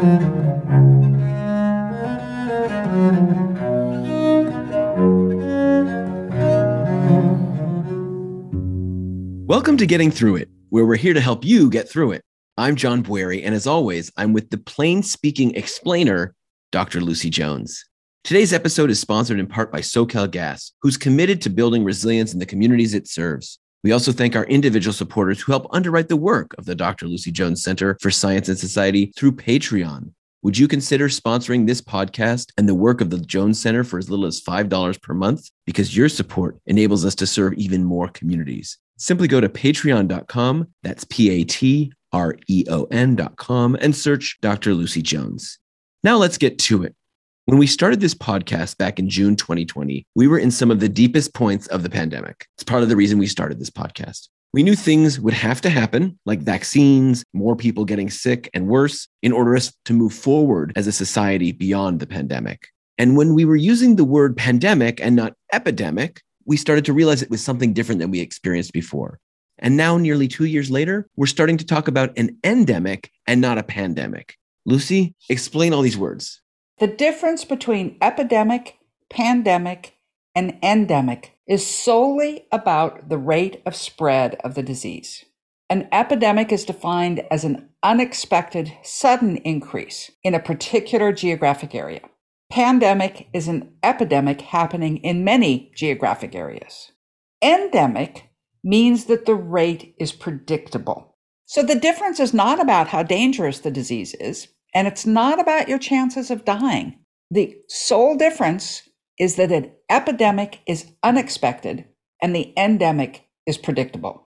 Welcome to Getting Through It, where we're here to help you get through it. I'm John Bwarie, and as always, I'm with the plain speaking explainer, Dr. Lucy Jones. Today's episode is sponsored in part by SoCal Gas, who's committed to building resilience in the communities it serves. We also thank our individual supporters who help underwrite the work of the Dr. Lucy Jones Center for Science and Society through Patreon. Would you consider sponsoring this podcast and the work of the Jones Center for as little as $5 per month? Because your support enables us to serve even more communities. Simply go to patreon.com, that's P A T R E O N.com, and search Dr. Lucy Jones. Now let's get to it. When we started this podcast back in June 2020, we were in some of the deepest points of the pandemic. It's part of the reason we started this podcast. We knew things would have to happen, like vaccines, more people getting sick and worse, in order us to move forward as a society beyond the pandemic. And when we were using the word pandemic and not epidemic, we started to realize it was something different than we experienced before. And now, nearly two years later, we're starting to talk about an endemic and not a pandemic. Lucy, explain all these words. The difference between epidemic, pandemic, and endemic is solely about the rate of spread of the disease. An epidemic is defined as an unexpected, sudden increase in a particular geographic area. Pandemic is an epidemic happening in many geographic areas. Endemic means that the rate is predictable. So the difference is not about how dangerous the disease is, and it's not about your chances of dying. The sole difference is that an epidemic is unexpected and the endemic is predictable.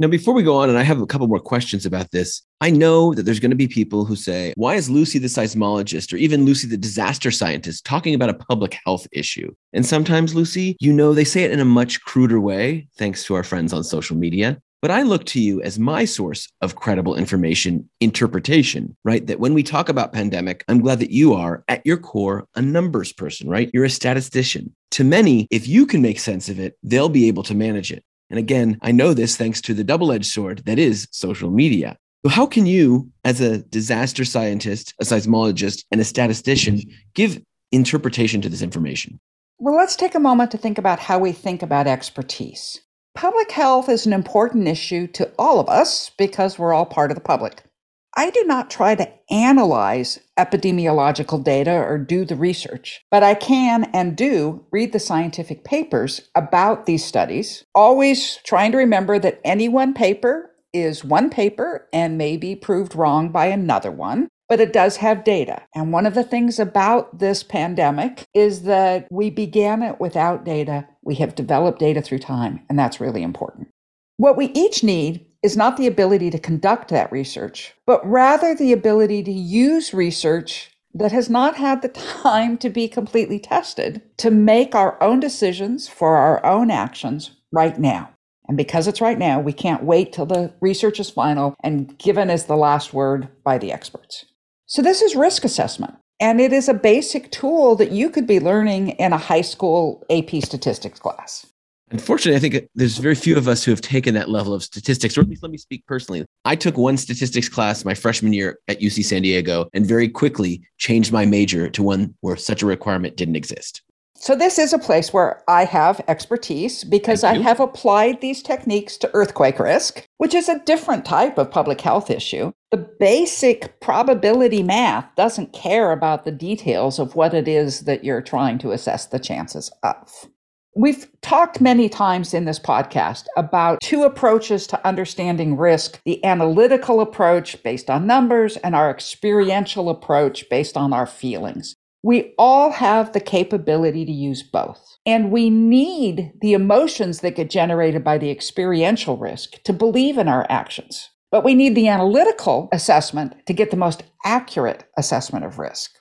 Now, before we go on, and I have a couple more questions about this, I know that there's going to be people who say, why is Lucy the seismologist or even Lucy the disaster scientist talking about a public health issue? And sometimes, Lucy, you know, they say it in a much cruder way, thanks to our friends on social media. But I look to you as my source of credible information interpretation, right? That when we talk about pandemic, I'm glad that you are at your core a numbers person, right? You're a statistician. To many, if you can make sense of it, they'll be able to manage it. And again, I know this thanks to the double edged sword that is social media. So, how can you, as a disaster scientist, a seismologist, and a statistician, give interpretation to this information? Well, let's take a moment to think about how we think about expertise. Public health is an important issue to all of us because we're all part of the public. I do not try to analyze epidemiological data or do the research, but I can and do read the scientific papers about these studies, always trying to remember that any one paper is one paper and may be proved wrong by another one, but it does have data. And one of the things about this pandemic is that we began it without data. We have developed data through time, and that's really important. What we each need is not the ability to conduct that research, but rather the ability to use research that has not had the time to be completely tested to make our own decisions for our own actions right now. And because it's right now, we can't wait till the research is final and given as the last word by the experts. So, this is risk assessment. And it is a basic tool that you could be learning in a high school AP statistics class. Unfortunately, I think there's very few of us who have taken that level of statistics, or at least let me speak personally. I took one statistics class my freshman year at UC San Diego and very quickly changed my major to one where such a requirement didn't exist. So, this is a place where I have expertise because I have applied these techniques to earthquake risk, which is a different type of public health issue. The basic probability math doesn't care about the details of what it is that you're trying to assess the chances of. We've talked many times in this podcast about two approaches to understanding risk the analytical approach based on numbers, and our experiential approach based on our feelings. We all have the capability to use both. And we need the emotions that get generated by the experiential risk to believe in our actions. But we need the analytical assessment to get the most accurate assessment of risk.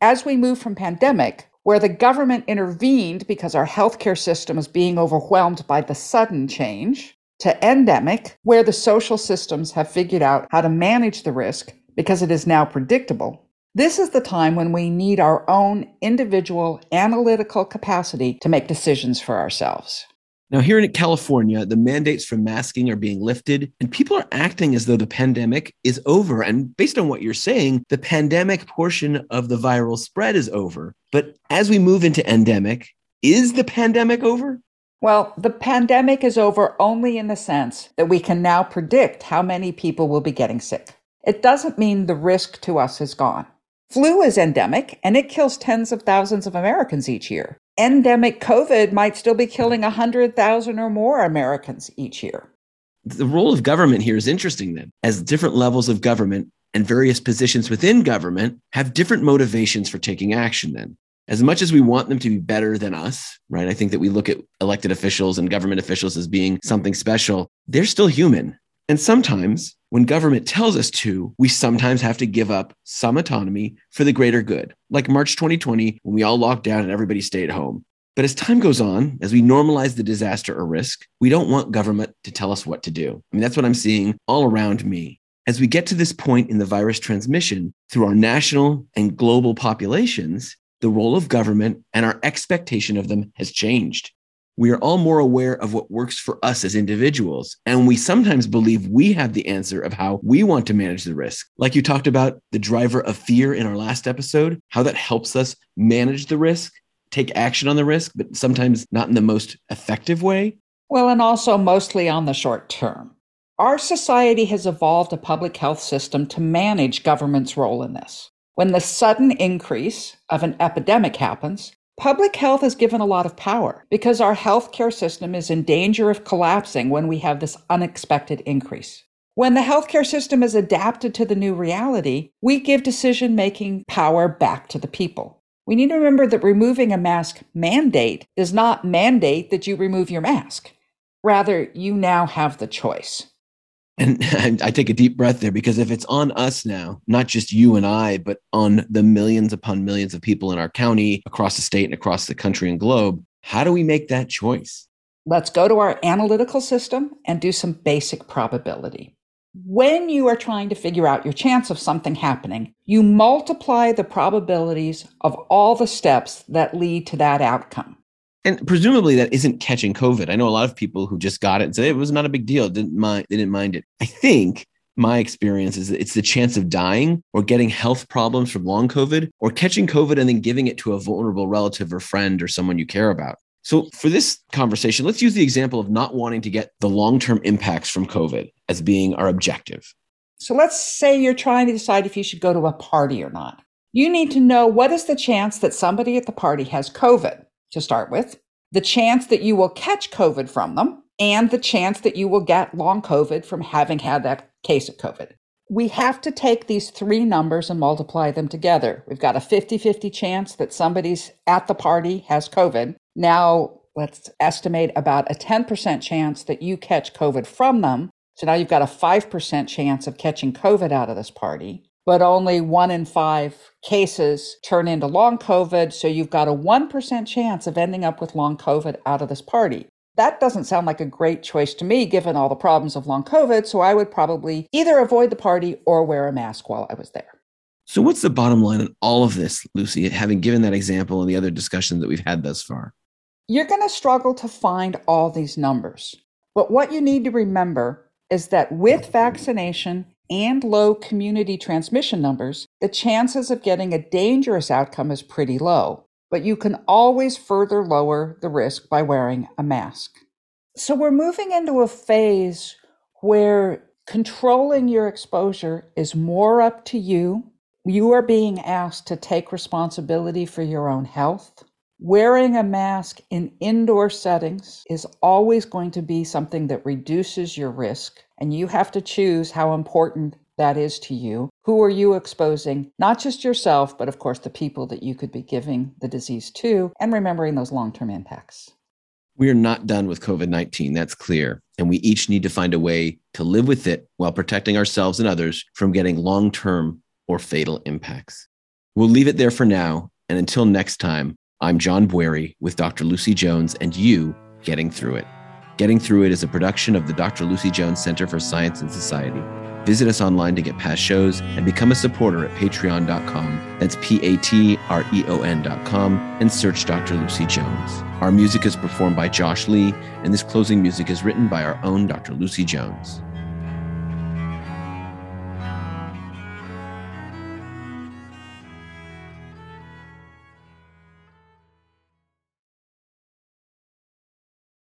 As we move from pandemic where the government intervened because our healthcare system is being overwhelmed by the sudden change, to endemic, where the social systems have figured out how to manage the risk because it is now predictable. This is the time when we need our own individual analytical capacity to make decisions for ourselves. Now, here in California, the mandates for masking are being lifted, and people are acting as though the pandemic is over. And based on what you're saying, the pandemic portion of the viral spread is over. But as we move into endemic, is the pandemic over? Well, the pandemic is over only in the sense that we can now predict how many people will be getting sick. It doesn't mean the risk to us is gone. Flu is endemic and it kills tens of thousands of Americans each year endemic COVID might still be killing 100,000 or more Americans each year. The role of government here is interesting then, as different levels of government and various positions within government have different motivations for taking action then. As much as we want them to be better than us, right? I think that we look at elected officials and government officials as being something special. They're still human. And sometimes when government tells us to, we sometimes have to give up some autonomy for the greater good, like March 2020, when we all locked down and everybody stayed home. But as time goes on, as we normalize the disaster or risk, we don't want government to tell us what to do. I mean, that's what I'm seeing all around me. As we get to this point in the virus transmission through our national and global populations, the role of government and our expectation of them has changed we are all more aware of what works for us as individuals. And we sometimes believe we have the answer of how we want to manage the risk. Like you talked about the driver of fear in our last episode, how that helps us manage the risk, take action on the risk, but sometimes not in the most effective way. Well, and also mostly on the short term. Our society has evolved a public health system to manage government's role in this. When the sudden increase of an epidemic happens, Public health is given a lot of power because our healthcare system is in danger of collapsing when we have this unexpected increase. When the healthcare system is adapted to the new reality, we give decision making power back to the people. We need to remember that removing a mask mandate does not mandate that you remove your mask. Rather, you now have the choice. And I take a deep breath there because if it's on us now, not just you and I, but on the millions upon millions of people in our county, across the state, and across the country and globe, how do we make that choice? Let's go to our analytical system and do some basic probability. When you are trying to figure out your chance of something happening, you multiply the probabilities of all the steps that lead to that outcome. And presumably that isn't catching COVID. I know a lot of people who just got it and said it was not a big deal. Didn't mind. They didn't mind it. I think my experience is that it's the chance of dying or getting health problems from long COVID or catching COVID and then giving it to a vulnerable relative or friend or someone you care about. So, for this conversation, let's use the example of not wanting to get the long term impacts from COVID as being our objective. So, let's say you're trying to decide if you should go to a party or not. You need to know what is the chance that somebody at the party has COVID to start with, the chance that you will catch COVID from them, and the chance that you will get long COVID from having had that case of COVID. We have to take these three numbers and multiply them together. We've got a 50 50 chance that somebody's at the party has COVID. Now, let's estimate about a 10% chance that you catch COVID from them. So now you've got a 5% chance of catching COVID out of this party but only one in five cases turn into long COVID. So you've got a 1% chance of ending up with long COVID out of this party. That doesn't sound like a great choice to me, given all the problems of long COVID. So I would probably either avoid the party or wear a mask while I was there. So, what's the bottom line in all of this, Lucy, having given that example and the other discussions that we've had thus far? You're going to struggle to find all these numbers. But what you need to remember is that with vaccination and low community transmission numbers, the chances of getting a dangerous outcome is pretty low. But you can always further lower the risk by wearing a mask. So we're moving into a phase where controlling your exposure is more up to you. You are being asked to take responsibility for your own health. Wearing a mask in indoor settings is always going to be something that reduces your risk, and you have to choose how important that is to you. Who are you exposing? Not just yourself, but of course the people that you could be giving the disease to, and remembering those long term impacts. We are not done with COVID 19. That's clear. And we each need to find a way to live with it while protecting ourselves and others from getting long term or fatal impacts. We'll leave it there for now. And until next time, I'm John Bwarie with Dr. Lucy Jones and you getting through it. Getting Through It is a production of the Dr. Lucy Jones Center for Science and Society. Visit us online to get past shows and become a supporter at patreon.com. That's P A T R E O N.com and search Dr. Lucy Jones. Our music is performed by Josh Lee, and this closing music is written by our own Dr. Lucy Jones.